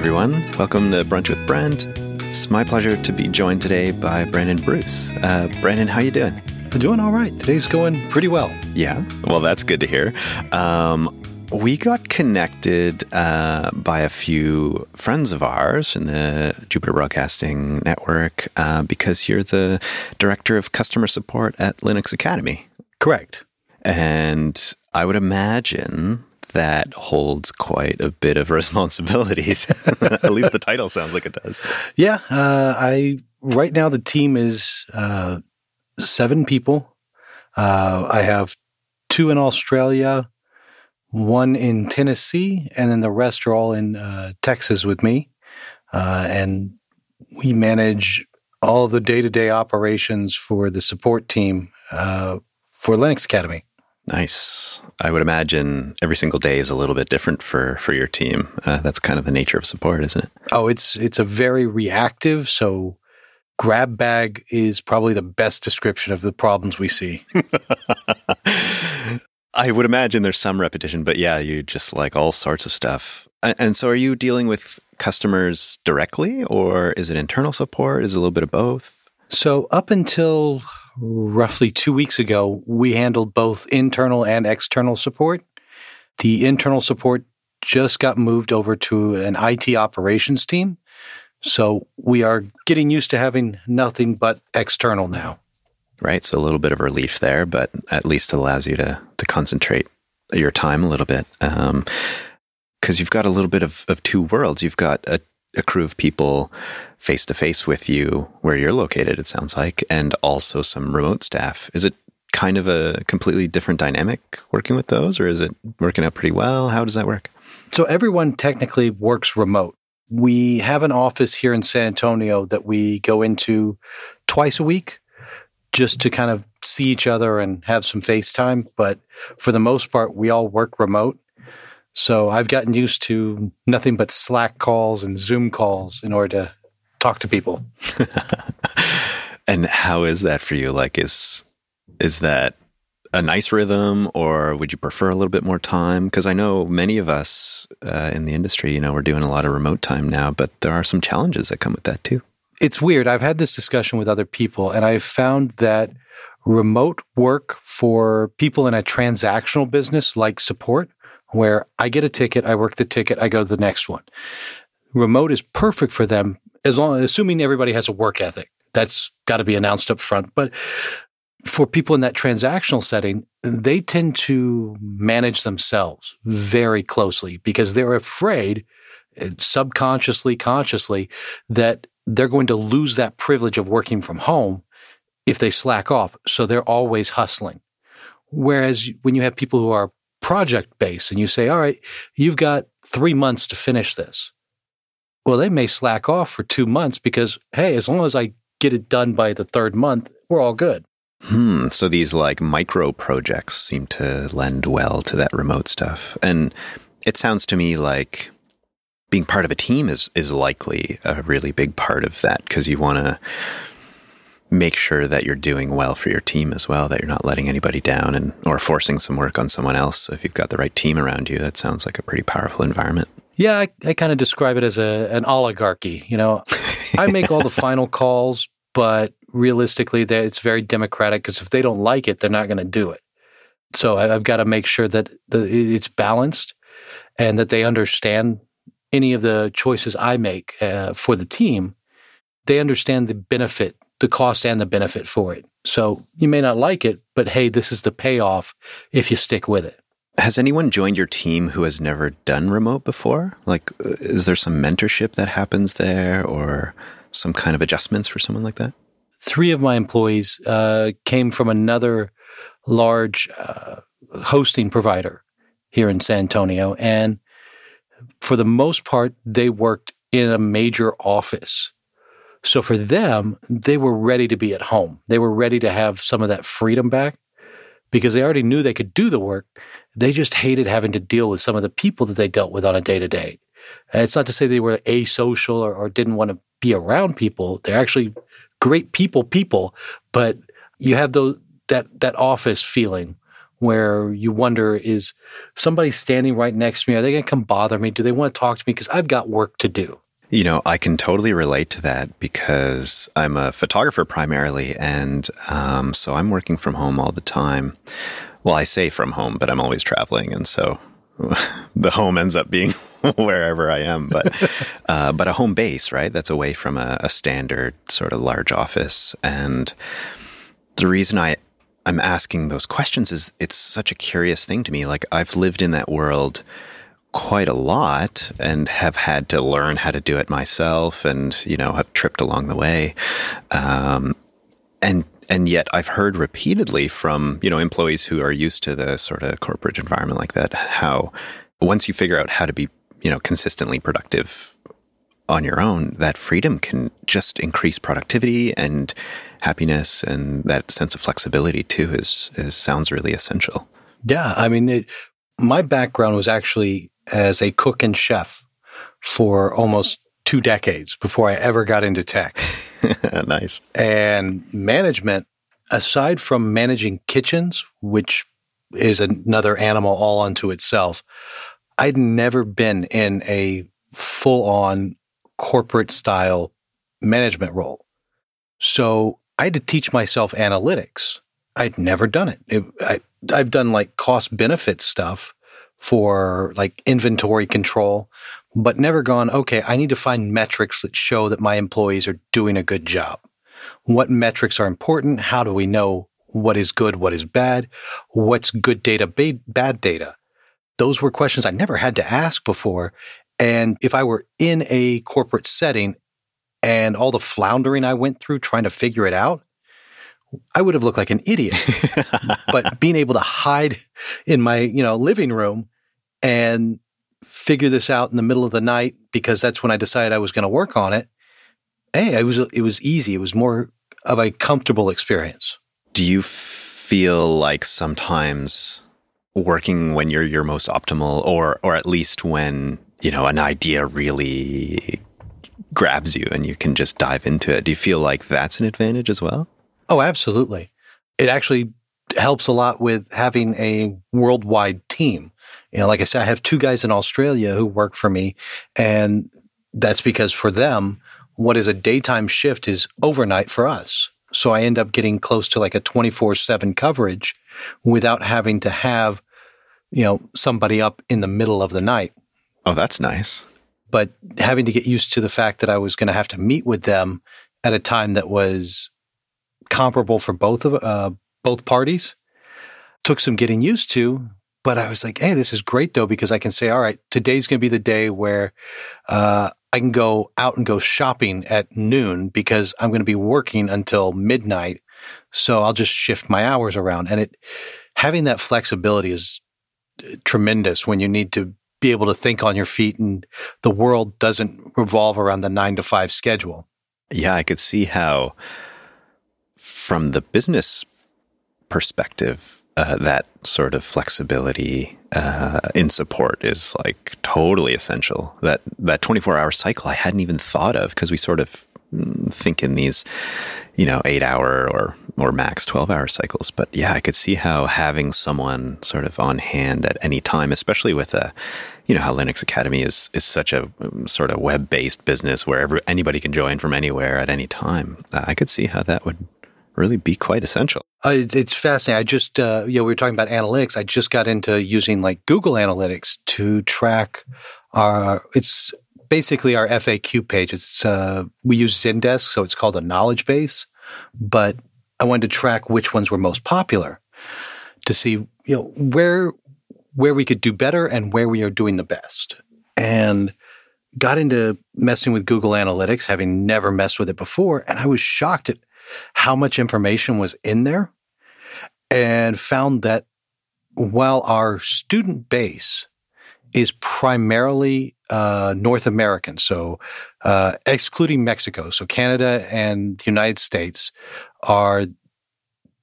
everyone. Welcome to Brunch with Brent. It's my pleasure to be joined today by Brandon Bruce. Uh, Brandon, how you doing? I'm doing all right. Today's going pretty well. Yeah, well, that's good to hear. Um, we got connected uh, by a few friends of ours in the Jupiter Broadcasting Network uh, because you're the director of customer support at Linux Academy. Correct. And I would imagine that holds quite a bit of responsibilities. At least the title sounds like it does. Yeah, uh, I right now the team is uh, seven people. Uh, I have two in Australia, one in Tennessee, and then the rest are all in uh, Texas with me. Uh, and we manage all of the day to day operations for the support team uh, for Linux Academy. Nice. I would imagine every single day is a little bit different for for your team. Uh, that's kind of the nature of support, isn't it? Oh, it's it's a very reactive. So, grab bag is probably the best description of the problems we see. I would imagine there's some repetition, but yeah, you just like all sorts of stuff. And so, are you dealing with customers directly, or is it internal support? Is it a little bit of both? So, up until roughly two weeks ago, we handled both internal and external support. The internal support just got moved over to an IT operations team. So we are getting used to having nothing but external now. Right. So a little bit of relief there, but at least it allows you to, to concentrate your time a little bit. Um, because you've got a little bit of, of two worlds. You've got a a crew of people face to face with you where you're located, it sounds like, and also some remote staff. Is it kind of a completely different dynamic working with those, or is it working out pretty well? How does that work? So, everyone technically works remote. We have an office here in San Antonio that we go into twice a week just to kind of see each other and have some FaceTime. But for the most part, we all work remote. So I've gotten used to nothing but Slack calls and Zoom calls in order to talk to people. and how is that for you? Like, is is that a nice rhythm, or would you prefer a little bit more time? Because I know many of us uh, in the industry, you know, we're doing a lot of remote time now, but there are some challenges that come with that too. It's weird. I've had this discussion with other people, and I've found that remote work for people in a transactional business like support where I get a ticket, I work the ticket, I go to the next one. Remote is perfect for them as long assuming everybody has a work ethic. That's got to be announced up front. But for people in that transactional setting, they tend to manage themselves very closely because they're afraid uh, subconsciously, consciously that they're going to lose that privilege of working from home if they slack off. So they're always hustling. Whereas when you have people who are project base and you say, all right, you've got three months to finish this. Well, they may slack off for two months because, hey, as long as I get it done by the third month, we're all good. Hmm. So these like micro projects seem to lend well to that remote stuff. And it sounds to me like being part of a team is is likely a really big part of that because you want to make sure that you're doing well for your team as well, that you're not letting anybody down and or forcing some work on someone else. So if you've got the right team around you, that sounds like a pretty powerful environment. Yeah, I, I kind of describe it as a an oligarchy. You know, I make all the final calls, but realistically, that it's very democratic because if they don't like it, they're not going to do it. So I've got to make sure that the, it's balanced and that they understand any of the choices I make uh, for the team. They understand the benefit the cost and the benefit for it. So you may not like it, but hey, this is the payoff if you stick with it. Has anyone joined your team who has never done remote before? Like, uh, is there some mentorship that happens there or some kind of adjustments for someone like that? Three of my employees uh, came from another large uh, hosting provider here in San Antonio. And for the most part, they worked in a major office. So for them, they were ready to be at home. They were ready to have some of that freedom back because they already knew they could do the work. They just hated having to deal with some of the people that they dealt with on a day to day. It's not to say they were asocial or, or didn't want to be around people. They're actually great people, people, but you have those that that office feeling where you wonder is somebody standing right next to me? Are they going to come bother me? Do they want to talk to me? Because I've got work to do. You know, I can totally relate to that because I'm a photographer primarily. And um, so I'm working from home all the time. Well, I say from home, but I'm always traveling. And so the home ends up being wherever I am, but uh, but a home base, right? That's away from a, a, standard sort of large office. And the reason I I'm asking those questions is it's such a curious thing to me. Like I've lived in that world quite a lot and have had to learn how to do it myself, and you know have tripped along the way. Um, and and yet I've heard repeatedly from, you know, employees who are used to the sort of corporate environment like that, how once you figure out how to be, you know, consistently productive on your own, that freedom can just increase productivity and happiness and that sense of flexibility too is, is sounds really essential. Yeah. I mean, it, my background was actually as a cook and chef for almost two decades before I ever got into tech. nice. And management, aside from managing kitchens, which is another animal all unto itself, I'd never been in a full on corporate style management role. So I had to teach myself analytics. I'd never done it. it I, I've done like cost benefit stuff for like inventory control, but never gone, okay, I need to find metrics that show that my employees are doing a good job. What metrics are important? How do we know what is good, what is bad? What's good data, bad data? Those were questions I never had to ask before. And if I were in a corporate setting and all the floundering I went through trying to figure it out, I would have looked like an idiot. but being able to hide in my, you know, living room and figure this out in the middle of the night because that's when I decided I was going to work on it. Hey, it was it was easy. It was more of a comfortable experience. Do you feel like sometimes working when you're your most optimal or or at least when, you know, an idea really grabs you and you can just dive into it. Do you feel like that's an advantage as well? Oh, absolutely. It actually helps a lot with having a worldwide team. You know, like I said, I have two guys in Australia who work for me, and that's because for them, what is a daytime shift is overnight for us. So I end up getting close to like a 24 7 coverage without having to have, you know, somebody up in the middle of the night. Oh, that's nice. But having to get used to the fact that I was going to have to meet with them at a time that was comparable for both of uh, both parties took some getting used to but I was like, hey, this is great though, because I can say, all right, today's going to be the day where uh, I can go out and go shopping at noon because I'm going to be working until midnight. So I'll just shift my hours around. And it, having that flexibility is uh, tremendous when you need to be able to think on your feet and the world doesn't revolve around the nine to five schedule. Yeah, I could see how, from the business perspective, uh, that sort of flexibility uh, in support is like totally essential. That that 24 hour cycle I hadn't even thought of because we sort of mm, think in these, you know, eight hour or or max 12 hour cycles. But yeah, I could see how having someone sort of on hand at any time, especially with a, you know, how Linux Academy is is such a um, sort of web based business where every, anybody can join from anywhere at any time. Uh, I could see how that would really be quite essential. Uh, it's fascinating. I just, uh, you know, we were talking about analytics. I just got into using like Google Analytics to track our, it's basically our FAQ page. It's, uh, we use Zendesk, so it's called a knowledge base, but I wanted to track which ones were most popular to see, you know, where, where we could do better and where we are doing the best. And got into messing with Google Analytics, having never messed with it before. And I was shocked at how much information was in there and found that while our student base is primarily uh, North American, so uh, excluding Mexico, so Canada and the United States are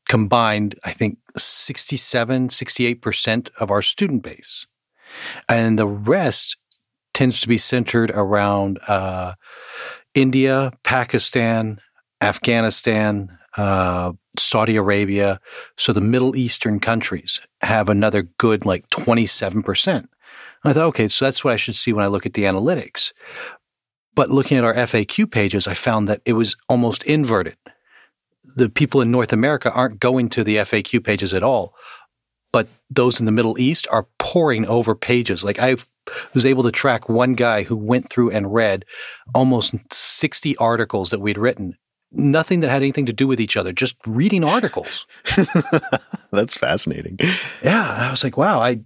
combined, I think 67, 68% of our student base. And the rest tends to be centered around uh, India, Pakistan, Afghanistan, uh, Saudi Arabia. So the Middle Eastern countries have another good like 27%. I thought, okay, so that's what I should see when I look at the analytics. But looking at our FAQ pages, I found that it was almost inverted. The people in North America aren't going to the FAQ pages at all, but those in the Middle East are pouring over pages. Like I was able to track one guy who went through and read almost 60 articles that we'd written. Nothing that had anything to do with each other, just reading articles. That's fascinating. Yeah. I was like, wow, I,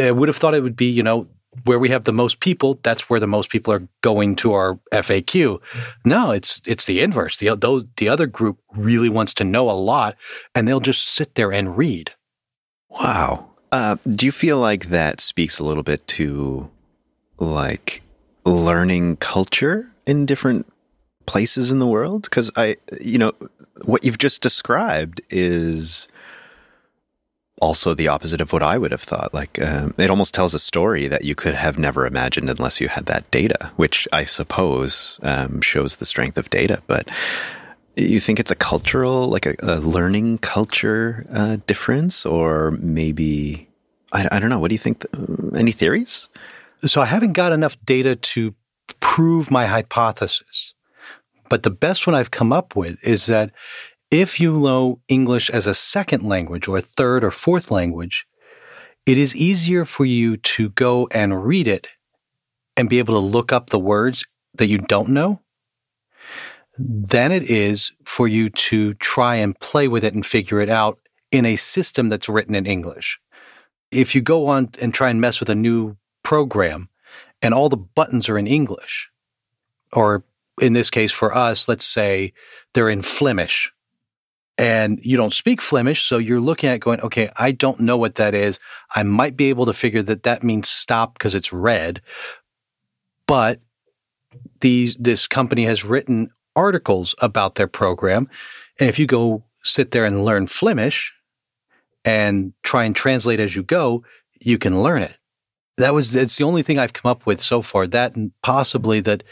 I would have thought it would be, you know, where we have the most people, that's where the most people are going to our FAQ. No, it's it's the inverse. The those the other group really wants to know a lot, and they'll just sit there and read. Wow. Uh, do you feel like that speaks a little bit to like learning culture in different places in the world? Because I, you know, what you've just described is also the opposite of what I would have thought. Like, um, it almost tells a story that you could have never imagined unless you had that data, which I suppose um, shows the strength of data. But you think it's a cultural, like a, a learning culture uh, difference, or maybe I, I, don't know. What do you think? Uh, any theories? So I haven't got enough data to prove my hypothesis. But the best one I've come up with is that if you know English as a second language or a third or fourth language, it is easier for you to go and read it and be able to look up the words that you don't know than it is for you to try and play with it and figure it out in a system that's written in English. If you go on and try and mess with a new program and all the buttons are in English, or in this case for us, let's say they're in Flemish, and you don't speak Flemish. So you're looking at going, okay, I don't know what that is. I might be able to figure that that means stop because it's red. But these, this company has written articles about their program. And if you go sit there and learn Flemish and try and translate as you go, you can learn it. That was, it's the only thing I've come up with so far. That and possibly that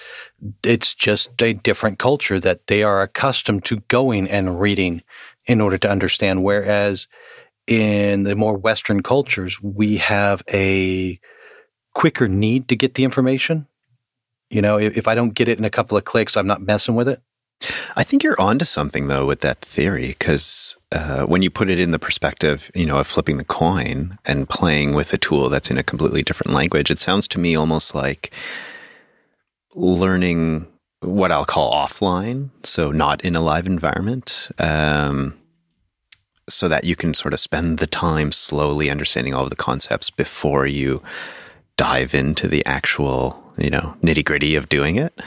it's just a different culture that they are accustomed to going and reading in order to understand. Whereas in the more Western cultures, we have a quicker need to get the information. You know, if, if I don't get it in a couple of clicks, I'm not messing with it. I think you're onto something though with that theory because uh, when you put it in the perspective, you know, of flipping the coin and playing with a tool that's in a completely different language, it sounds to me almost like learning what I'll call offline, so not in a live environment, um, so that you can sort of spend the time slowly understanding all of the concepts before you dive into the actual, you know, nitty gritty of doing it.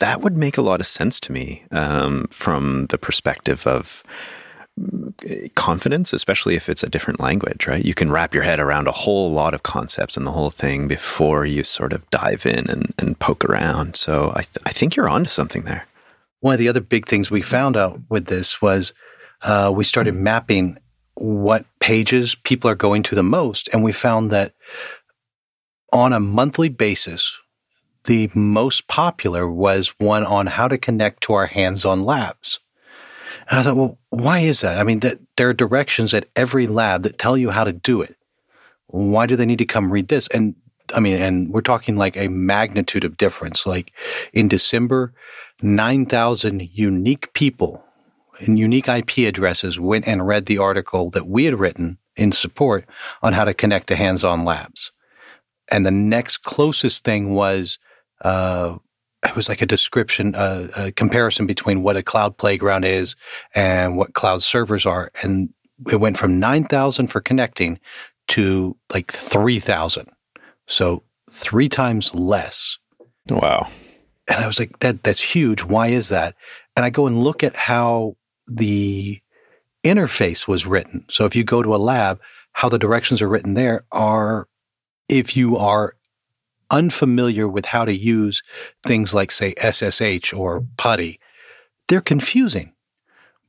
That would make a lot of sense to me um, from the perspective of confidence, especially if it's a different language, right? You can wrap your head around a whole lot of concepts and the whole thing before you sort of dive in and, and poke around. So I, th- I think you're onto something there. One of the other big things we found out with this was uh, we started mapping what pages people are going to the most. And we found that on a monthly basis, the most popular was one on how to connect to our hands on labs. And I thought, well, why is that? I mean, that there are directions at every lab that tell you how to do it. Why do they need to come read this? And I mean, and we're talking like a magnitude of difference. Like in December, 9,000 unique people and unique IP addresses went and read the article that we had written in support on how to connect to hands on labs. And the next closest thing was, uh, it was like a description, uh, a comparison between what a cloud playground is and what cloud servers are. And it went from 9,000 for connecting to like 3,000. So three times less. Wow. And I was like, that, that's huge. Why is that? And I go and look at how the interface was written. So if you go to a lab, how the directions are written there are, if you are unfamiliar with how to use things like, say, SSH or PuTTY, they're confusing.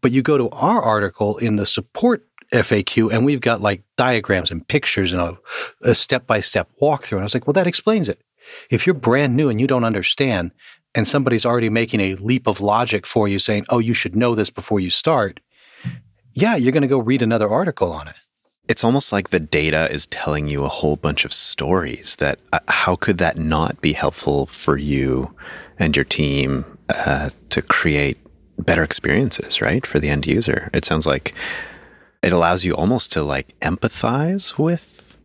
But you go to our article in the support FAQ, and we've got like diagrams and pictures and a step by step walkthrough. And I was like, well, that explains it. If you're brand new and you don't understand, and somebody's already making a leap of logic for you saying, oh, you should know this before you start, yeah, you're going to go read another article on it. It's almost like the data is telling you a whole bunch of stories that uh, how could that not be helpful for you and your team uh, to create better experiences, right? For the end user. It sounds like it allows you almost to like empathize with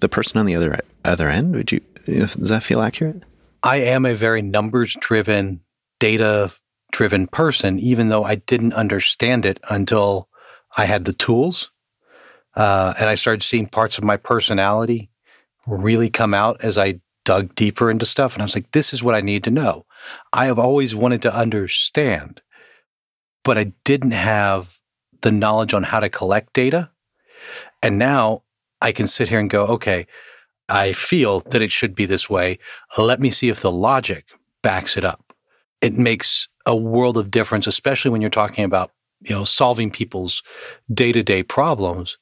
the person on the other other end. Would you does that feel accurate? I am a very numbers driven, data driven person, even though I didn't understand it until I had the tools. Uh, and I started seeing parts of my personality really come out as I dug deeper into stuff. And I was like, this is what I need to know. I have always wanted to understand, but I didn't have the knowledge on how to collect data. And now I can sit here and go, okay, I feel that it should be this way. Let me see if the logic backs it up. It makes a world of difference, especially when you're talking about, you know, solving people's day to day problems.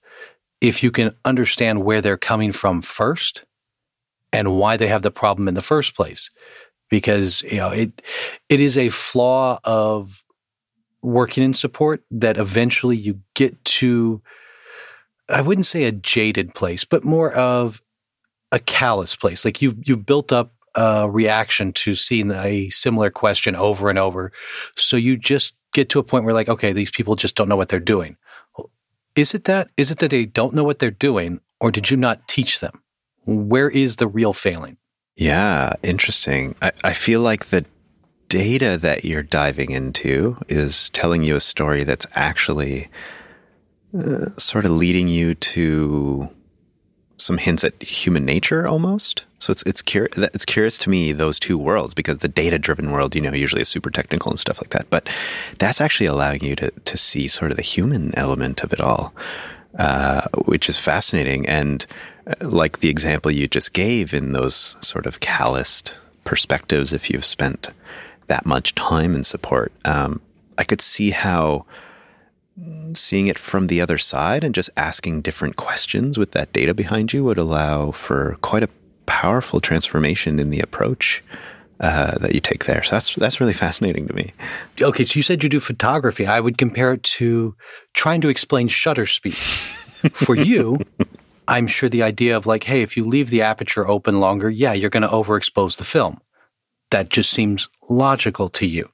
If you can understand where they're coming from first and why they have the problem in the first place. Because, you know, it, it is a flaw of working in support that eventually you get to, I wouldn't say a jaded place, but more of a callous place. Like you've, you've built up a reaction to seeing a similar question over and over. So you just get to a point where like, okay, these people just don't know what they're doing. Is it that? Is it that they don't know what they're doing or did you not teach them? Where is the real failing? Yeah, interesting. I, I feel like the data that you're diving into is telling you a story that's actually uh, sort of leading you to some hints at human nature almost. So it's it's curious it's curious to me those two worlds because the data driven world, you know, usually is super technical and stuff like that. But that's actually allowing you to to see sort of the human element of it all, uh, which is fascinating. And uh, like the example you just gave in those sort of calloused perspectives, if you've spent that much time in support, um, I could see how seeing it from the other side and just asking different questions with that data behind you would allow for quite a powerful transformation in the approach uh, that you take there. So that's that's really fascinating to me. Okay, so you said you do photography. I would compare it to trying to explain shutter speed. For you, I'm sure the idea of like, hey, if you leave the aperture open longer, yeah, you're going to overexpose the film that just seems logical to you.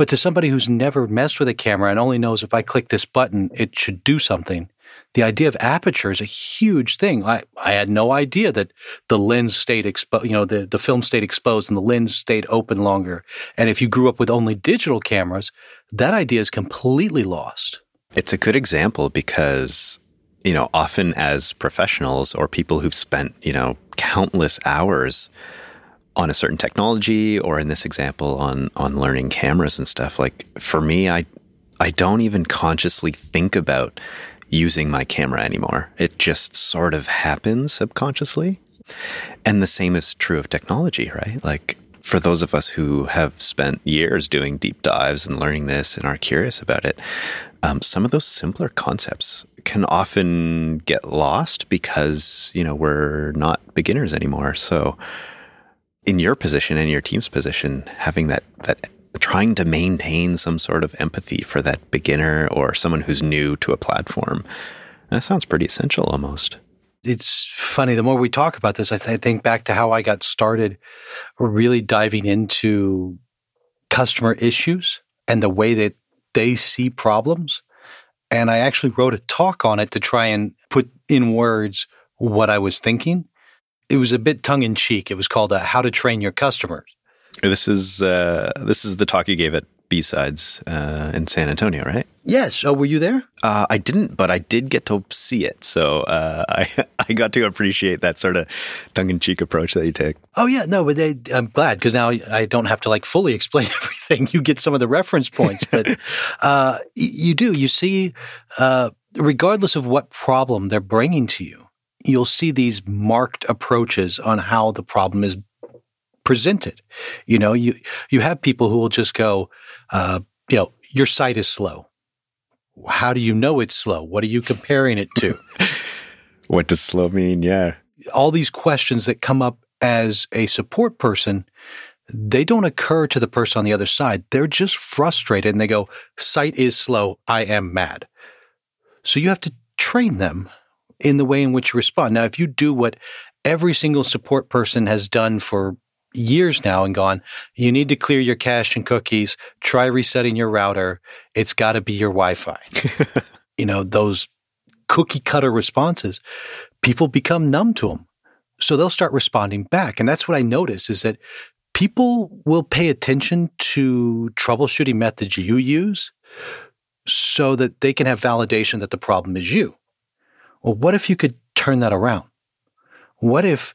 But to somebody who's never messed with a camera and only knows if I click this button, it should do something, the idea of aperture is a huge thing. I, I had no idea that the lens stayed exposed, you know, the, the film stayed exposed and the lens stayed open longer. And if you grew up with only digital cameras, that idea is completely lost. It's a good example because, you know, often as professionals or people who've spent, you know, countless hours on a certain technology or in this example on on learning cameras and stuff like for me i i don't even consciously think about using my camera anymore. It just sort of happens subconsciously. And the same is true of technology right? Like for those of us who have spent years doing deep dives and learning this and are curious about it um, some of those simpler concepts can often get lost because you know we're not beginners anymore. So in your position and your team's position, having that that trying to maintain some sort of empathy for that beginner or someone who's new to a platform, that sounds pretty essential almost. It's funny. The more we talk about this, I, th- I think back to how I got started really diving into customer issues and the way that they see problems. And I actually wrote a talk on it to try and put in words what I was thinking it was a bit tongue in cheek. It was called uh, "How to Train Your Customers." This is uh, this is the talk you gave at BSides uh, in San Antonio, right? Yes. Oh, were you there? Uh, I didn't, but I did get to see it, so uh, I I got to appreciate that sort of tongue-in-cheek approach that you take. Oh yeah, no, but they, I'm glad because now I don't have to like fully explain everything. You get some of the reference points, but uh, you do. You see, uh, regardless of what problem they're bringing to you, you'll see these marked approaches on how the problem is presented. You know, you you have people who will just go, uh, you know, your site is slow. How do you know it's slow? What are you comparing it to? what does slow mean? Yeah. All these questions that come up as a support person they don't occur to the person on the other side. They're just frustrated and they go, site is slow. I am mad. So you have to train them in the way in which you respond. Now, if you do what every single support person has done for years now and gone, you need to clear your cache and cookies, try resetting your router. It's got to be your Wi Fi. you know, those cookie cutter responses, people become numb to them. So they'll start responding back. And that's what I notice is that people will pay attention to troubleshooting methods you use so that they can have validation that the problem is you. Well, what if you could turn that around? What if,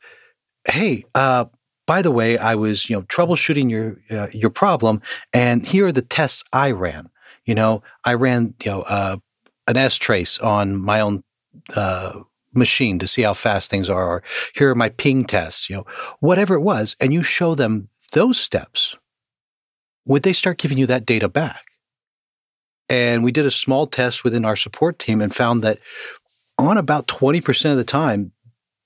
hey, uh, by the way, I was, you know, troubleshooting your uh, your problem, and here are the tests I ran. You know, I ran, you know, uh, an strace on my own uh, machine to see how fast things are. Or here are my ping tests. You know, whatever it was, and you show them those steps. Would they start giving you that data back? And we did a small test within our support team and found that on about 20% of the time,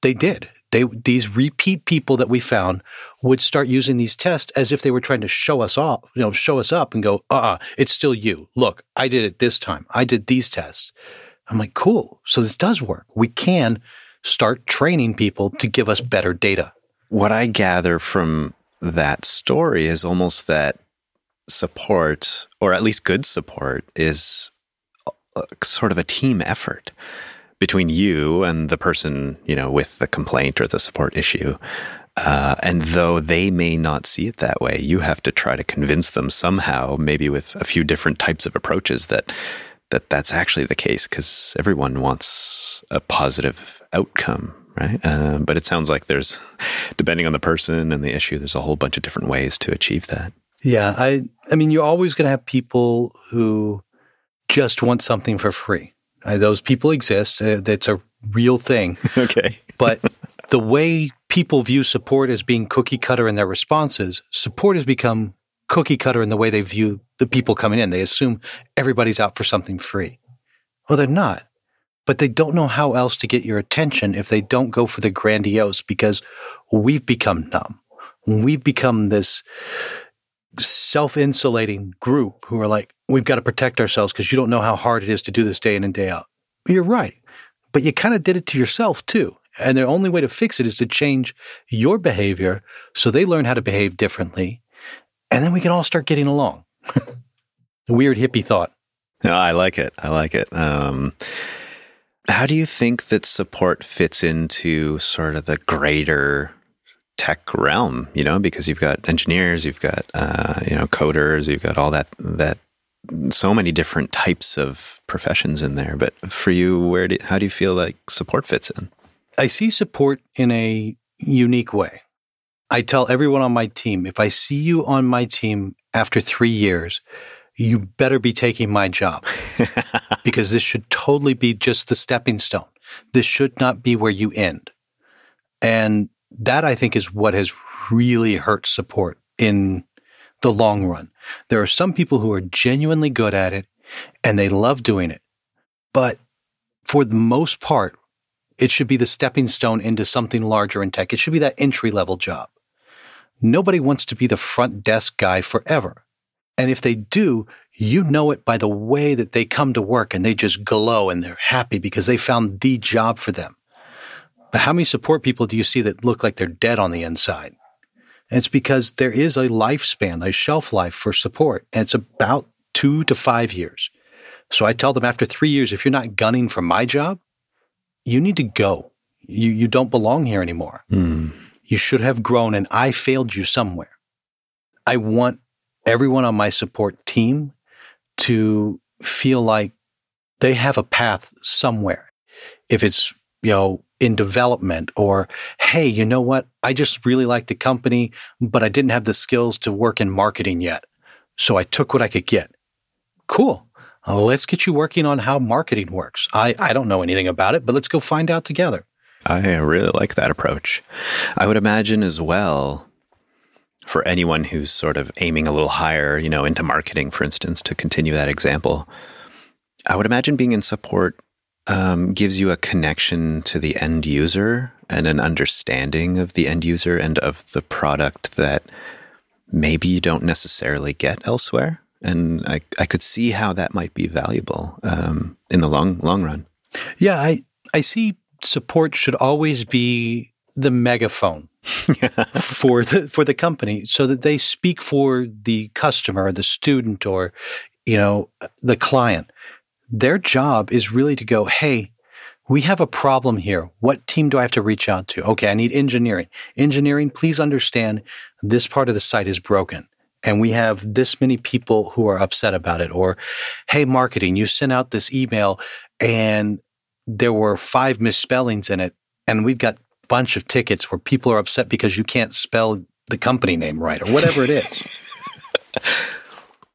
they did. They, these repeat people that we found would start using these tests as if they were trying to show us off, you know, show us up and go, uh uh-uh, it's still you. Look, I did it this time. I did these tests. I'm like, cool. So this does work. We can start training people to give us better data. What I gather from that story is almost that support, or at least good support, is sort of a team effort between you and the person, you know, with the complaint or the support issue. Uh, and though they may not see it that way, you have to try to convince them somehow, maybe with a few different types of approaches, that that that's actually the case because everyone wants a positive outcome, right? Uh, but it sounds like there's, depending on the person and the issue, there's a whole bunch of different ways to achieve that. Yeah, I I mean, you're always going to have people who just want something for free. Uh, those people exist. Uh, that's a real thing. okay. but the way people view support as being cookie cutter in their responses, support has become cookie cutter in the way they view the people coming in. They assume everybody's out for something free. Well, they're not. But they don't know how else to get your attention if they don't go for the grandiose because we've become numb. We've become this self insulating group who are like, we've got to protect ourselves because you don't know how hard it is to do this day in and day out. You're right. But you kind of did it to yourself too. And the only way to fix it is to change your behavior so they learn how to behave differently. And then we can all start getting along. Weird hippie thought. No, I like it. I like it. Um, how do you think that support fits into sort of the greater tech realm, you know, because you've got engineers, you've got uh, you know coders, you've got all that that so many different types of professions in there. But for you, where do how do you feel like support fits in? I see support in a unique way. I tell everyone on my team, if I see you on my team after three years, you better be taking my job because this should totally be just the stepping stone. This should not be where you end. And that I think is what has really hurt support in the long run. There are some people who are genuinely good at it and they love doing it. But for the most part, it should be the stepping stone into something larger in tech. It should be that entry level job. Nobody wants to be the front desk guy forever. And if they do, you know it by the way that they come to work and they just glow and they're happy because they found the job for them. But how many support people do you see that look like they're dead on the inside? And it's because there is a lifespan, a shelf life for support, and it's about two to five years. So I tell them after three years, if you're not gunning for my job, you need to go. You, you don't belong here anymore. Mm. You should have grown, and I failed you somewhere. I want everyone on my support team to feel like they have a path somewhere. If it's, you know, in development or, hey, you know what? I just really like the company, but I didn't have the skills to work in marketing yet. So I took what I could get. Cool. let's get you working on how marketing works. I, I don't know anything about it, but let's go find out together. I really like that approach. I would imagine as well for anyone who's sort of aiming a little higher, you know, into marketing, for instance, to continue that example. I would imagine being in support um, gives you a connection to the end user and an understanding of the end user and of the product that maybe you don't necessarily get elsewhere. And I, I could see how that might be valuable um, in the long long run. Yeah, I, I see support should always be the megaphone for the for the company so that they speak for the customer or the student or you know the client their job is really to go hey we have a problem here. What team do I have to reach out to? Okay, I need engineering. Engineering, please understand this part of the site is broken. And we have this many people who are upset about it. Or, hey, marketing, you sent out this email and there were five misspellings in it. And we've got a bunch of tickets where people are upset because you can't spell the company name right or whatever it is.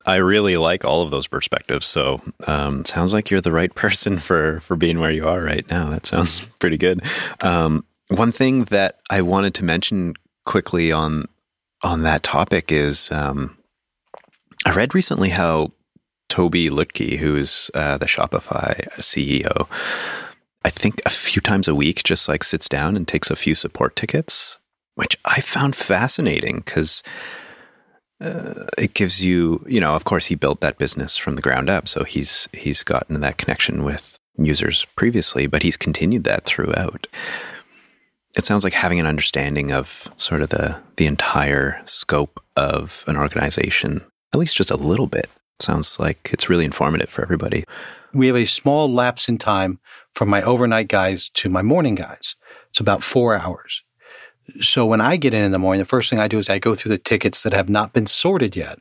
I really like all of those perspectives. So um, sounds like you're the right person for for being where you are right now. That sounds pretty good. Um, one thing that I wanted to mention quickly on on that topic is um, I read recently how Tobi Lütke, who's uh, the Shopify CEO, I think a few times a week just like sits down and takes a few support tickets, which I found fascinating because uh, it gives you, you know, of course, he built that business from the ground up, so he's he's gotten that connection with users previously, but he's continued that throughout. It sounds like having an understanding of sort of the the entire scope of an organization, at least just a little bit, sounds like it's really informative for everybody. We have a small lapse in time from my overnight guys to my morning guys. It's about four hours. So when I get in in the morning, the first thing I do is I go through the tickets that have not been sorted yet.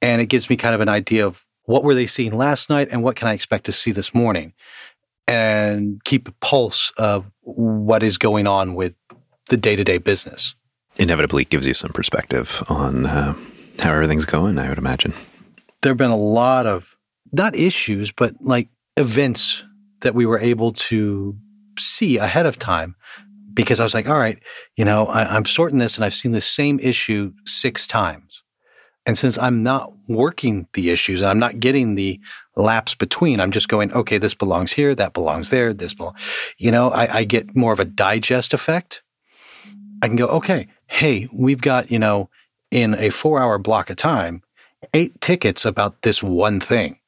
And it gives me kind of an idea of what were they seeing last night and what can I expect to see this morning and keep a pulse of what is going on with the day to day business. Inevitably gives you some perspective on uh, how everything's going, I would imagine. There have been a lot of, not issues, but like events that we were able to see ahead of time because I was like, all right, you know, I, am sorting this and I've seen the same issue six times. And since I'm not working the issues and I'm not getting the lapse between, I'm just going, okay, this belongs here, that belongs there, this belongs, you know, I, I get more of a digest effect. I can go, okay, hey, we've got, you know, in a four hour block of time, eight tickets about this one thing.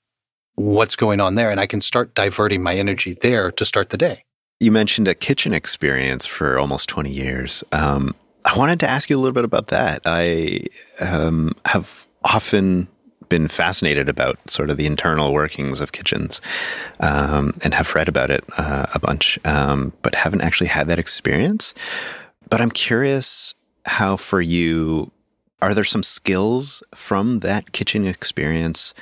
What's going on there? And I can start diverting my energy there to start the day. You mentioned a kitchen experience for almost 20 years. Um, I wanted to ask you a little bit about that. I um, have often been fascinated about sort of the internal workings of kitchens um, and have read about it uh, a bunch, um, but haven't actually had that experience. But I'm curious how, for you, are there some skills from that kitchen experience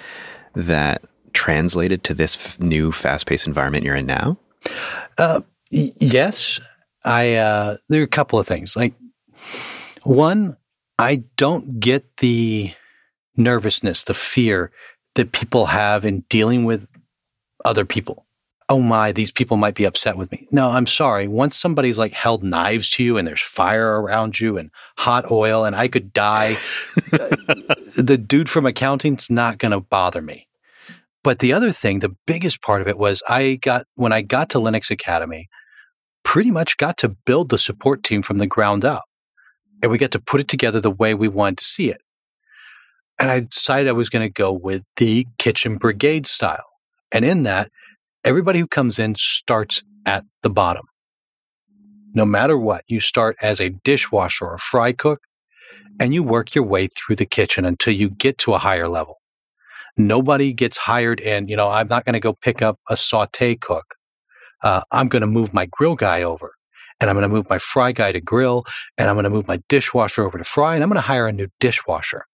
that translated to this f- new fast paced environment you're in now? Uh, y- yes, I. Uh, there are a couple of things. Like one, I don't get the nervousness, the fear that people have in dealing with other people. Oh my, these people might be upset with me. No, I'm sorry. Once somebody's like held knives to you and there's fire around you and hot oil and I could die, the dude from accounting's not going to bother me. But the other thing, the biggest part of it was I got, when I got to Linux Academy, pretty much got to build the support team from the ground up. And we got to put it together the way we wanted to see it. And I decided I was going to go with the kitchen brigade style. And in that, everybody who comes in starts at the bottom. No matter what, you start as a dishwasher or a fry cook, and you work your way through the kitchen until you get to a higher level. Nobody gets hired in, you know, I'm not going to go pick up a saute cook. Uh, I'm going to move my grill guy over and I'm going to move my fry guy to grill and I'm going to move my dishwasher over to fry and I'm going to hire a new dishwasher.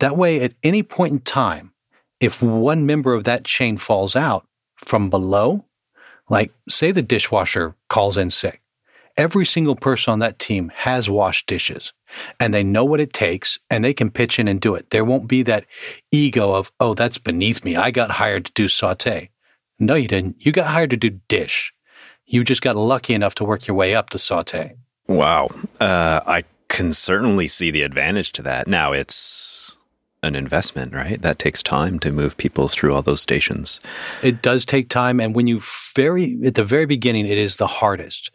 That way, at any point in time, if one member of that chain falls out from below, like say the dishwasher calls in sick, every single person on that team has washed dishes and they know what it takes and they can pitch in and do it. There won't be that ego of, oh, that's beneath me. I got hired to do saute. No, you didn't. You got hired to do dish. You just got lucky enough to work your way up to saute. Wow. Uh, I can certainly see the advantage to that. Now it's an investment, right? That takes time to move people through all those stations. It does take time. And when you very, at the very beginning, it is the hardest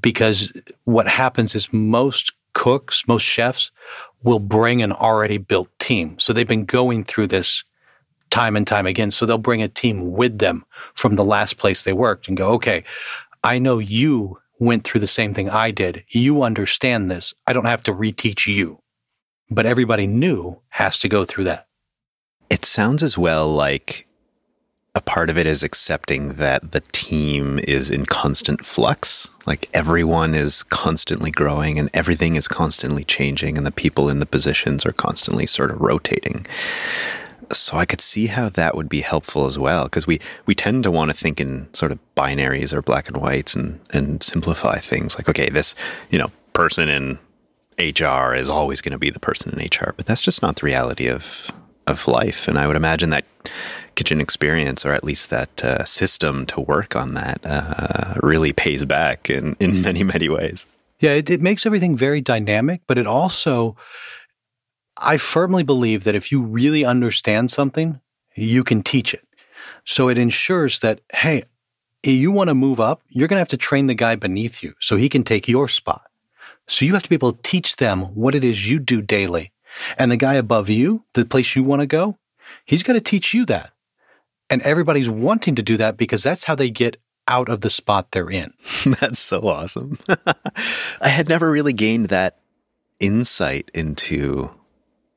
because what happens is most cooks, most chefs will bring an already built team. So they've been going through this time and time again. So they'll bring a team with them from the last place they worked and go, okay, I know you went through the same thing I did. You understand this. I don't have to reteach you. But everybody new has to go through that. It sounds as well like a part of it is accepting that the team is in constant flux. Like everyone is constantly growing and everything is constantly changing, and the people in the positions are constantly sort of rotating. So I could see how that would be helpful as well, because we, we tend to want to think in sort of binaries or black and whites and, and simplify things like, okay, this, you know, person in HR is always going to be the person in HR, but that's just not the reality of of life. And I would imagine that kitchen experience, or at least that uh, system to work on that, uh, really pays back in, in many, many ways. Yeah, it, it makes everything very dynamic, but it also, I firmly believe that if you really understand something, you can teach it. So it ensures that, hey, you want to move up, you're going to have to train the guy beneath you so he can take your spot. So you have to be able to teach them what it is you do daily. And the guy above you, the place you want to go, he's going to teach you that. And everybody's wanting to do that because that's how they get out of the spot they're in. that's so awesome. I had never really gained that insight into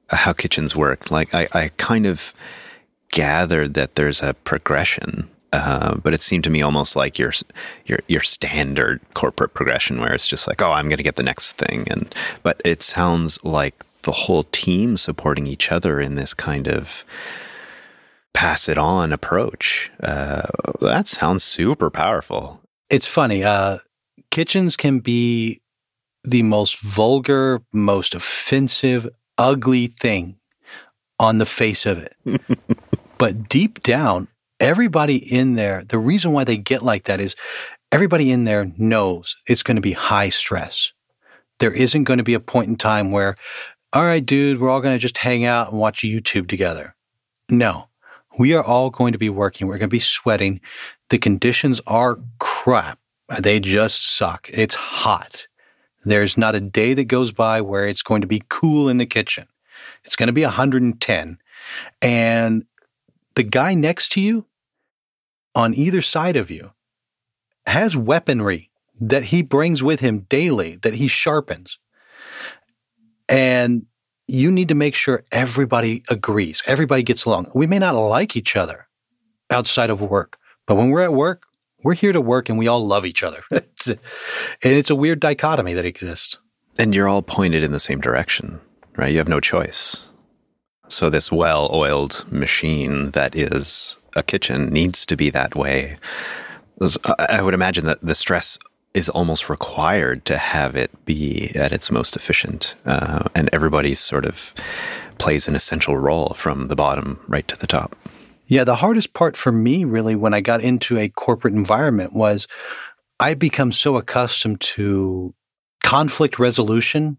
uh, how kitchens work. Like I, I kind of gathered that there's a progression uh, but it seemed to me almost like your your your standard corporate progression, where it's just like, oh, I'm going to get the next thing, and but it sounds like the whole team supporting each other in this kind of pass it on approach. Uh, that sounds super powerful. It's funny. Uh, kitchens can be the most vulgar, most offensive, ugly thing on the face of it. but deep down, everybody in there, the reason why they get like that is everybody in there knows it's going to be high stress. There isn't going to be a point in time where, all right, dude, we're all going to just hang out and watch YouTube together. No, we are all going to be working. We're going to be sweating. The conditions are crap. They just suck. It's hot. There's not a day that goes by where it's going to be cool in the kitchen. It's going to be 110. And the guy next to you on either side of you has weaponry that he brings with him daily that he sharpens. And you need to make sure everybody agrees, everybody gets along. We may not like each other outside of work, but when we're at work, we're here to work and we all love each other. and it's a weird dichotomy that exists. And you're all pointed in the same direction, right? You have no choice. So, this well oiled machine that is a kitchen needs to be that way. I would imagine that the stress is almost required to have it be at its most efficient. Uh, and everybody sort of plays an essential role from the bottom right to the top. Yeah, the hardest part for me, really, when I got into a corporate environment was I become so accustomed to conflict resolution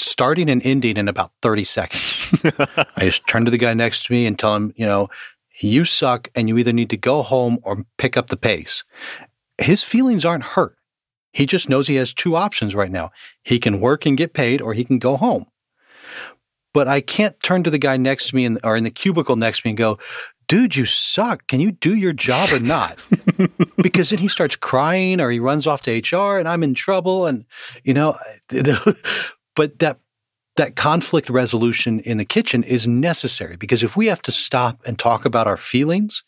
starting and ending in about 30 seconds. I just turn to the guy next to me and tell him, you know, you suck and you either need to go home or pick up the pace. His feelings aren't hurt. He just knows he has two options right now. He can work and get paid or he can go home. But I can't turn to the guy next to me in, or in the cubicle next to me and go, dude, you suck. Can you do your job or not? because then he starts crying or he runs off to HR and I'm in trouble. And, you know, but that that conflict resolution in the kitchen is necessary because if we have to stop and talk about our feelings,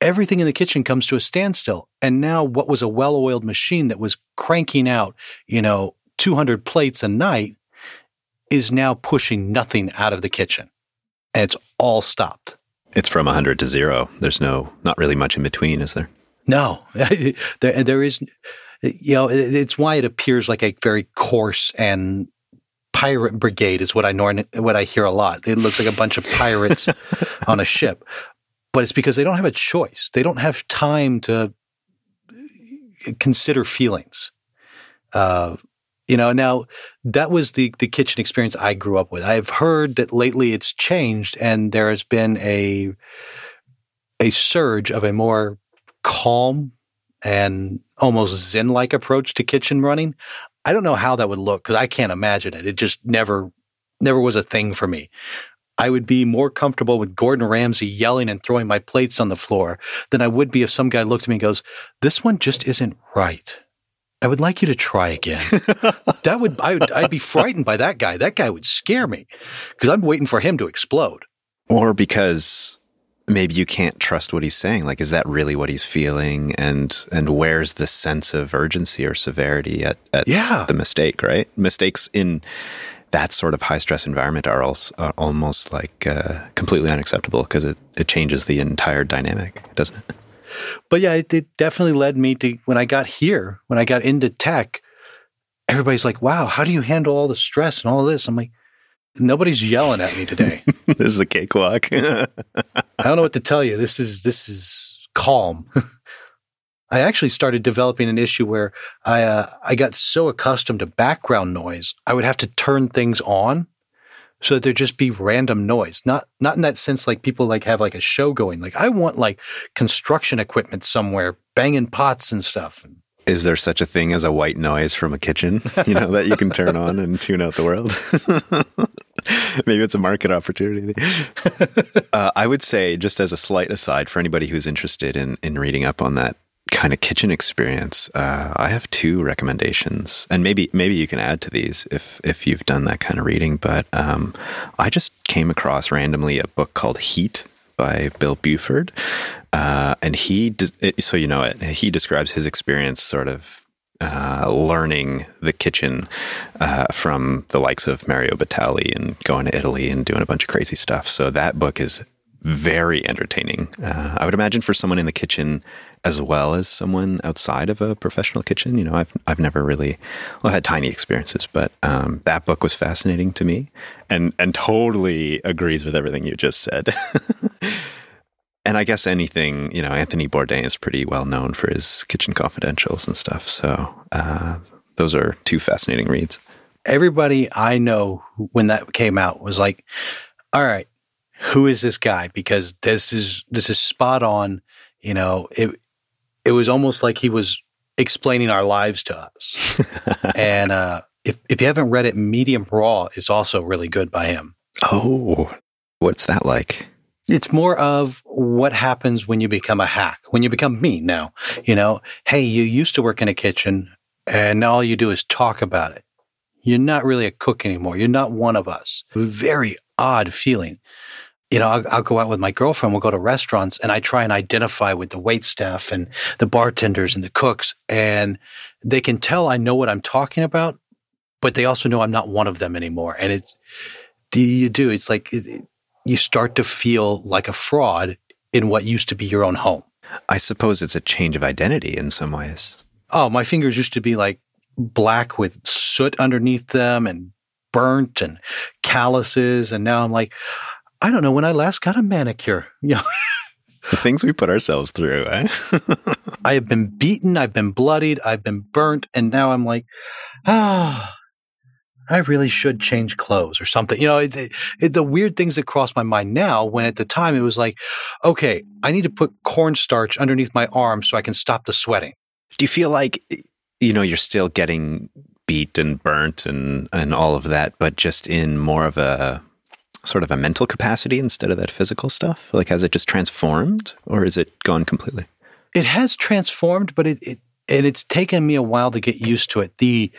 everything in the kitchen comes to a standstill. And now what was a well-oiled machine that was cranking out, you know, 200 plates a night is now pushing nothing out of the kitchen. And it's all stopped. It's from 100 to 0. There's no not really much in between, is there? No. there there is you know, it's why it appears like a very coarse and pirate brigade is what I know, what I hear a lot. It looks like a bunch of pirates on a ship, but it's because they don't have a choice. They don't have time to consider feelings. Uh, you know, now that was the the kitchen experience I grew up with. I've heard that lately it's changed, and there has been a a surge of a more calm and almost zen like approach to kitchen running. I don't know how that would look because I can't imagine it. It just never, never was a thing for me. I would be more comfortable with Gordon Ramsay yelling and throwing my plates on the floor than I would be if some guy looked at me and goes, This one just isn't right. I would like you to try again. that would I would I'd be frightened by that guy. That guy would scare me because I'm waiting for him to explode. Or because maybe you can't trust what he's saying. Like, is that really what he's feeling? And and where's the sense of urgency or severity at, at yeah. the mistake? Right, mistakes in that sort of high stress environment are, also, are almost like uh, completely unacceptable because it, it changes the entire dynamic, doesn't it? But yeah, it, it definitely led me to when I got here, when I got into tech, everybody's like, wow, how do you handle all the stress and all this? I'm like, nobody's yelling at me today. this is a cakewalk. I don't know what to tell you. This is this is calm. I actually started developing an issue where I uh, I got so accustomed to background noise, I would have to turn things on so that there'd just be random noise. Not not in that sense like people like have like a show going. Like I want like construction equipment somewhere banging pots and stuff. Is there such a thing as a white noise from a kitchen, you know, that you can turn on and tune out the world? Maybe it's a market opportunity. uh, I would say, just as a slight aside, for anybody who's interested in in reading up on that kind of kitchen experience, uh, I have two recommendations, and maybe maybe you can add to these if if you've done that kind of reading. But um, I just came across randomly a book called Heat by Bill Buford, uh, and he de- so you know it. He describes his experience, sort of. Uh, learning the kitchen uh, from the likes of Mario Batali and going to Italy and doing a bunch of crazy stuff. So that book is very entertaining. Uh, I would imagine for someone in the kitchen as well as someone outside of a professional kitchen. You know, I've I've never really well had tiny experiences, but um, that book was fascinating to me, and and totally agrees with everything you just said. and I guess anything you know, Anthony Bourdain is pretty well known for his kitchen confidentials and stuff. So uh, those are two fascinating reads. Everybody I know when that came out was like, "All right, who is this guy?" Because this is this is spot on. You know, it it was almost like he was explaining our lives to us. and uh, if if you haven't read it, Medium Raw is also really good by him. Oh, what's that like? It's more of what happens when you become a hack, when you become me now. You know, hey, you used to work in a kitchen and all you do is talk about it. You're not really a cook anymore. You're not one of us. Very odd feeling you know, I'll, I'll, go out with my girlfriend. We'll go to restaurants and I try and identify with the wait staff and the bartenders and the cooks. And they can tell I know what I'm talking about, but they also know I'm not one of them anymore. And it's, do you do? It's like it, you start to feel like a fraud in what used to be your own home. I suppose it's a change of identity in some ways. Oh, my fingers used to be like black with soot underneath them and burnt and calluses. And now I'm like, I don't know when I last got a manicure. Yeah. the things we put ourselves through, eh? I have been beaten, I've been bloodied, I've been burnt, and now I'm like, ah, I really should change clothes or something. You know, it, it, it, the weird things that cross my mind now when at the time it was like, okay, I need to put cornstarch underneath my arm so I can stop the sweating. Do you feel like, you know, you're still getting beat and burnt and, and all of that, but just in more of a sort of a mental capacity instead of that physical stuff? Like, has it just transformed or is it gone completely? It has transformed, but it, it and it's taken me a while to get used to it. The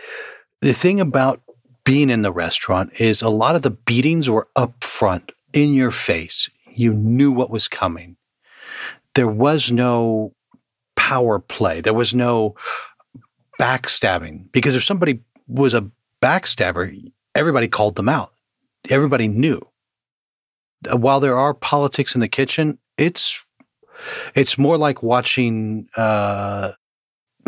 the thing about being in the restaurant is a lot of the beatings were up front in your face. You knew what was coming. There was no power play. There was no backstabbing because if somebody was a backstabber, everybody called them out. Everybody knew while there are politics in the kitchen, it's it's more like watching. Uh,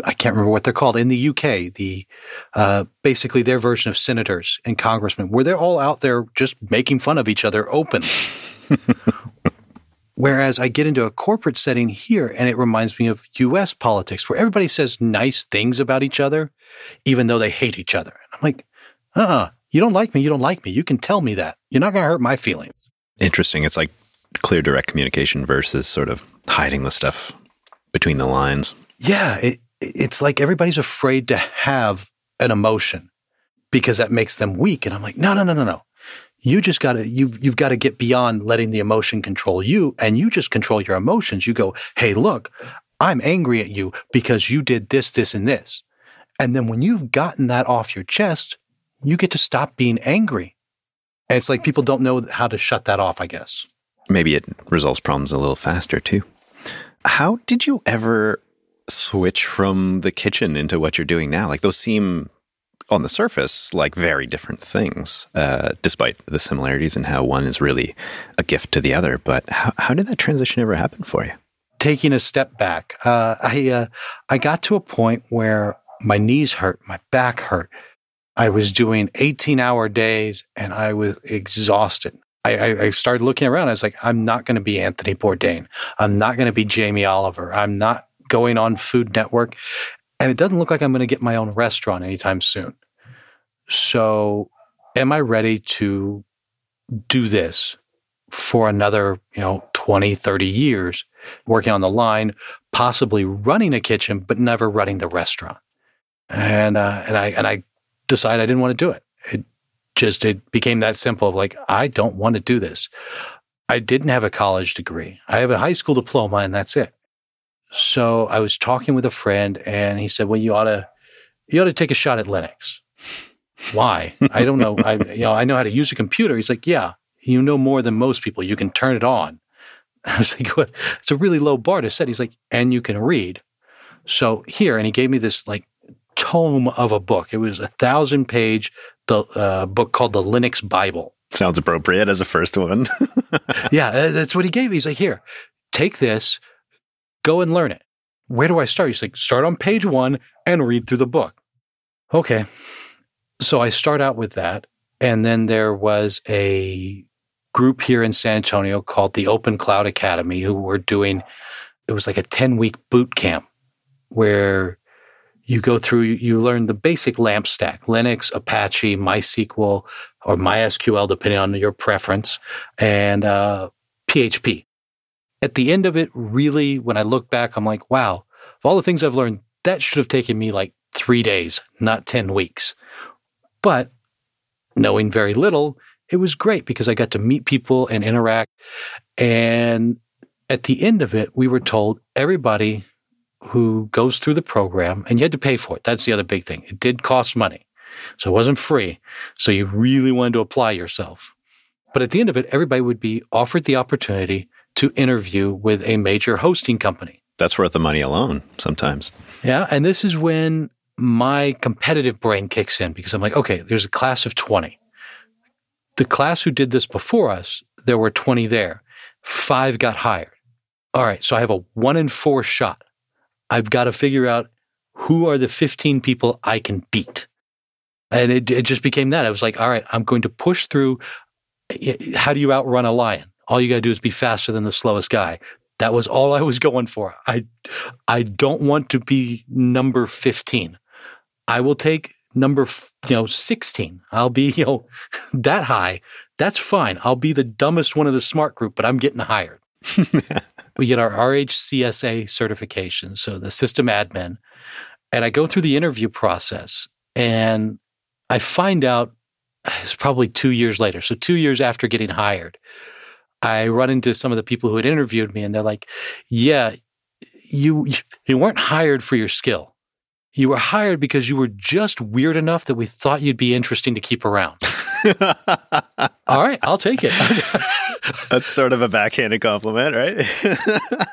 I can't remember what they're called in the UK. The uh, basically their version of senators and congressmen, where they're all out there just making fun of each other open. Whereas I get into a corporate setting here, and it reminds me of U.S. politics, where everybody says nice things about each other, even though they hate each other. I'm like, uh, uh-uh, you don't like me, you don't like me. You can tell me that. You're not going to hurt my feelings. Interesting. It's like clear direct communication versus sort of hiding the stuff between the lines. Yeah, it, it's like everybody's afraid to have an emotion because that makes them weak. And I'm like, no, no, no, no, no. You just got to, you, you've got to get beyond letting the emotion control you and you just control your emotions. You go, Hey, look, I'm angry at you because you did this, this, and this. And then when you've gotten that off your chest, you get to stop being angry. And it's like people don't know how to shut that off, I guess. Maybe it resolves problems a little faster too. How did you ever switch from the kitchen into what you're doing now? Like those seem on the surface like very different things, uh, despite the similarities in how one is really a gift to the other. But how, how did that transition ever happen for you? Taking a step back, uh, I uh, I got to a point where my knees hurt, my back hurt. I was doing 18 hour days and I was exhausted. I, I, I started looking around. I was like, I'm not going to be Anthony Bourdain. I'm not going to be Jamie Oliver. I'm not going on Food Network. And it doesn't look like I'm going to get my own restaurant anytime soon. So, am I ready to do this for another, you know, 20, 30 years, working on the line, possibly running a kitchen, but never running the restaurant? And, uh, and I, and I decided I didn't want to do it. It just, it became that simple. Like, I don't want to do this. I didn't have a college degree. I have a high school diploma and that's it. So I was talking with a friend and he said, well, you ought to, you ought to take a shot at Linux. Why? I don't know. I, you know, I know how to use a computer. He's like, yeah, you know more than most people. You can turn it on. I was like, what? It's a really low bar to set. He's like, and you can read. So here, and he gave me this like tome of a book. It was a thousand page the uh, book called the Linux Bible. Sounds appropriate as a first one. yeah, that's what he gave me. He's like, here, take this, go and learn it. Where do I start? He's like, start on page one and read through the book. Okay. So I start out with that. And then there was a group here in San Antonio called the Open Cloud Academy who were doing, it was like a 10 week boot camp where you go through, you learn the basic LAMP stack, Linux, Apache, MySQL, or MySQL, depending on your preference, and uh, PHP. At the end of it, really, when I look back, I'm like, wow, of all the things I've learned, that should have taken me like three days, not 10 weeks. But knowing very little, it was great because I got to meet people and interact. And at the end of it, we were told everybody who goes through the program, and you had to pay for it. That's the other big thing. It did cost money. So it wasn't free. So you really wanted to apply yourself. But at the end of it, everybody would be offered the opportunity to interview with a major hosting company. That's worth the money alone sometimes. Yeah. And this is when my competitive brain kicks in because I'm like, okay, there's a class of 20. The class who did this before us, there were 20 there. Five got hired. All right. So I have a one in four shot. I've got to figure out who are the 15 people I can beat. And it, it just became that. I was like, all right, I'm going to push through. How do you outrun a lion? All you got to do is be faster than the slowest guy. That was all I was going for. I, I don't want to be number 15. I will take number, you know, 16. I'll be, you know, that high. That's fine. I'll be the dumbest one of the smart group, but I'm getting hired. we get our RHCSA certification, so the system admin. And I go through the interview process and I find out it's probably two years later. So, two years after getting hired, I run into some of the people who had interviewed me and they're like, Yeah, you, you weren't hired for your skill. You were hired because you were just weird enough that we thought you'd be interesting to keep around. All right, I'll take it. That's sort of a backhanded compliment, right?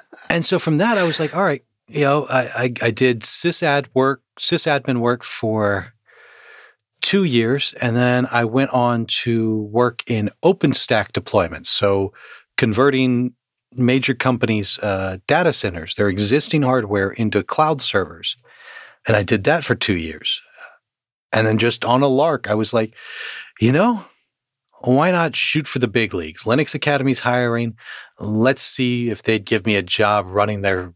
and so from that, I was like, all right, you know, I, I, I did sysad work, sysadmin work for two years, and then I went on to work in OpenStack deployments. So converting major companies' uh, data centers, their existing hardware into cloud servers. And I did that for two years. And then just on a lark, I was like, you know, why not shoot for the big leagues? Linux Academy's hiring. Let's see if they'd give me a job running their,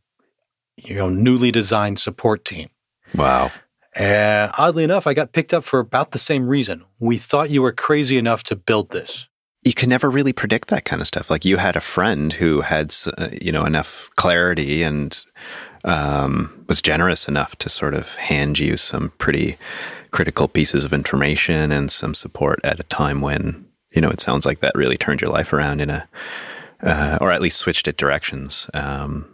you know, newly designed support team. Wow. And oddly enough, I got picked up for about the same reason. We thought you were crazy enough to build this. You can never really predict that kind of stuff. Like you had a friend who had, uh, you know, enough clarity and um, was generous enough to sort of hand you some pretty critical pieces of information and some support at a time when you know it sounds like that really turned your life around in a uh, or at least switched it directions. Um,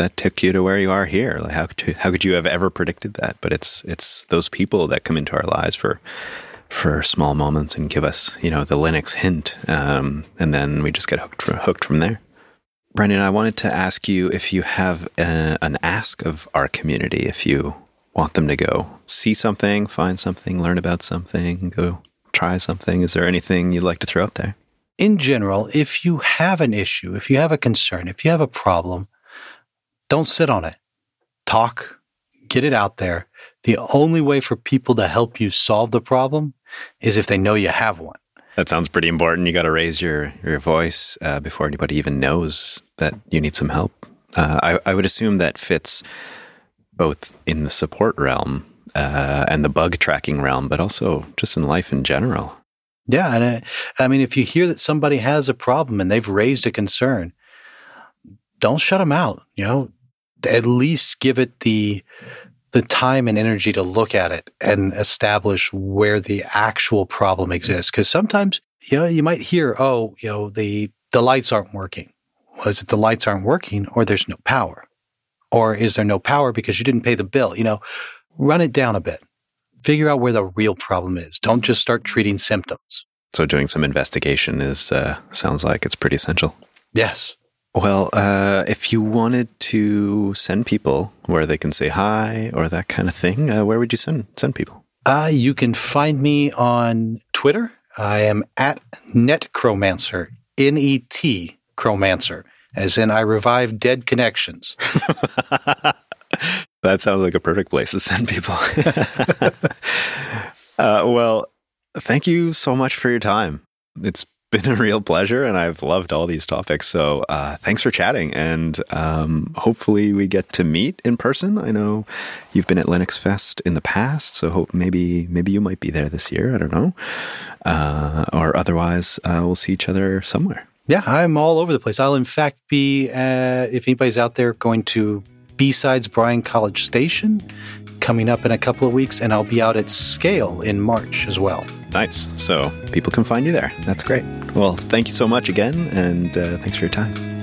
that took you to where you are here. Like how could you, how could you have ever predicted that? But it's it's those people that come into our lives for for small moments and give us you know the Linux hint, um, and then we just get hooked from, hooked from there. Brendan, I wanted to ask you if you have a, an ask of our community. If you want them to go see something, find something, learn about something, go try something, is there anything you'd like to throw out there? In general, if you have an issue, if you have a concern, if you have a problem, don't sit on it. Talk, get it out there. The only way for people to help you solve the problem is if they know you have one. That sounds pretty important. You got to raise your your voice uh, before anybody even knows that you need some help. Uh, I, I, would assume that fits both in the support realm uh, and the bug tracking realm, but also just in life in general. Yeah, and I, uh, I mean, if you hear that somebody has a problem and they've raised a concern, don't shut them out. You know, at least give it the the time and energy to look at it and establish where the actual problem exists. Because sometimes, you know, you might hear, oh, you know, the the lights aren't working. Was it the lights aren't working or there's no power? Or is there no power because you didn't pay the bill? You know, run it down a bit. Figure out where the real problem is. Don't just start treating symptoms. So doing some investigation is uh, sounds like it's pretty essential. Yes. Well, uh, if you wanted to send people where they can say hi or that kind of thing, uh, where would you send send people? Uh, you can find me on Twitter. I am at Netcromancer, N E T Chromancer, as in I revive dead connections. that sounds like a perfect place to send people. uh, well, thank you so much for your time. It's been a real pleasure and I've loved all these topics. So uh, thanks for chatting. And um, hopefully we get to meet in person. I know you've been at Linux Fest in the past, so hope maybe maybe you might be there this year. I don't know. Uh, or otherwise, uh, we'll see each other somewhere. Yeah, I'm all over the place. I'll in fact be, if anybody's out there, going to BSides Bryan College Station coming up in a couple of weeks, and I'll be out at Scale in March as well. Nice. So people can find you there. That's great. Well, thank you so much again, and uh, thanks for your time.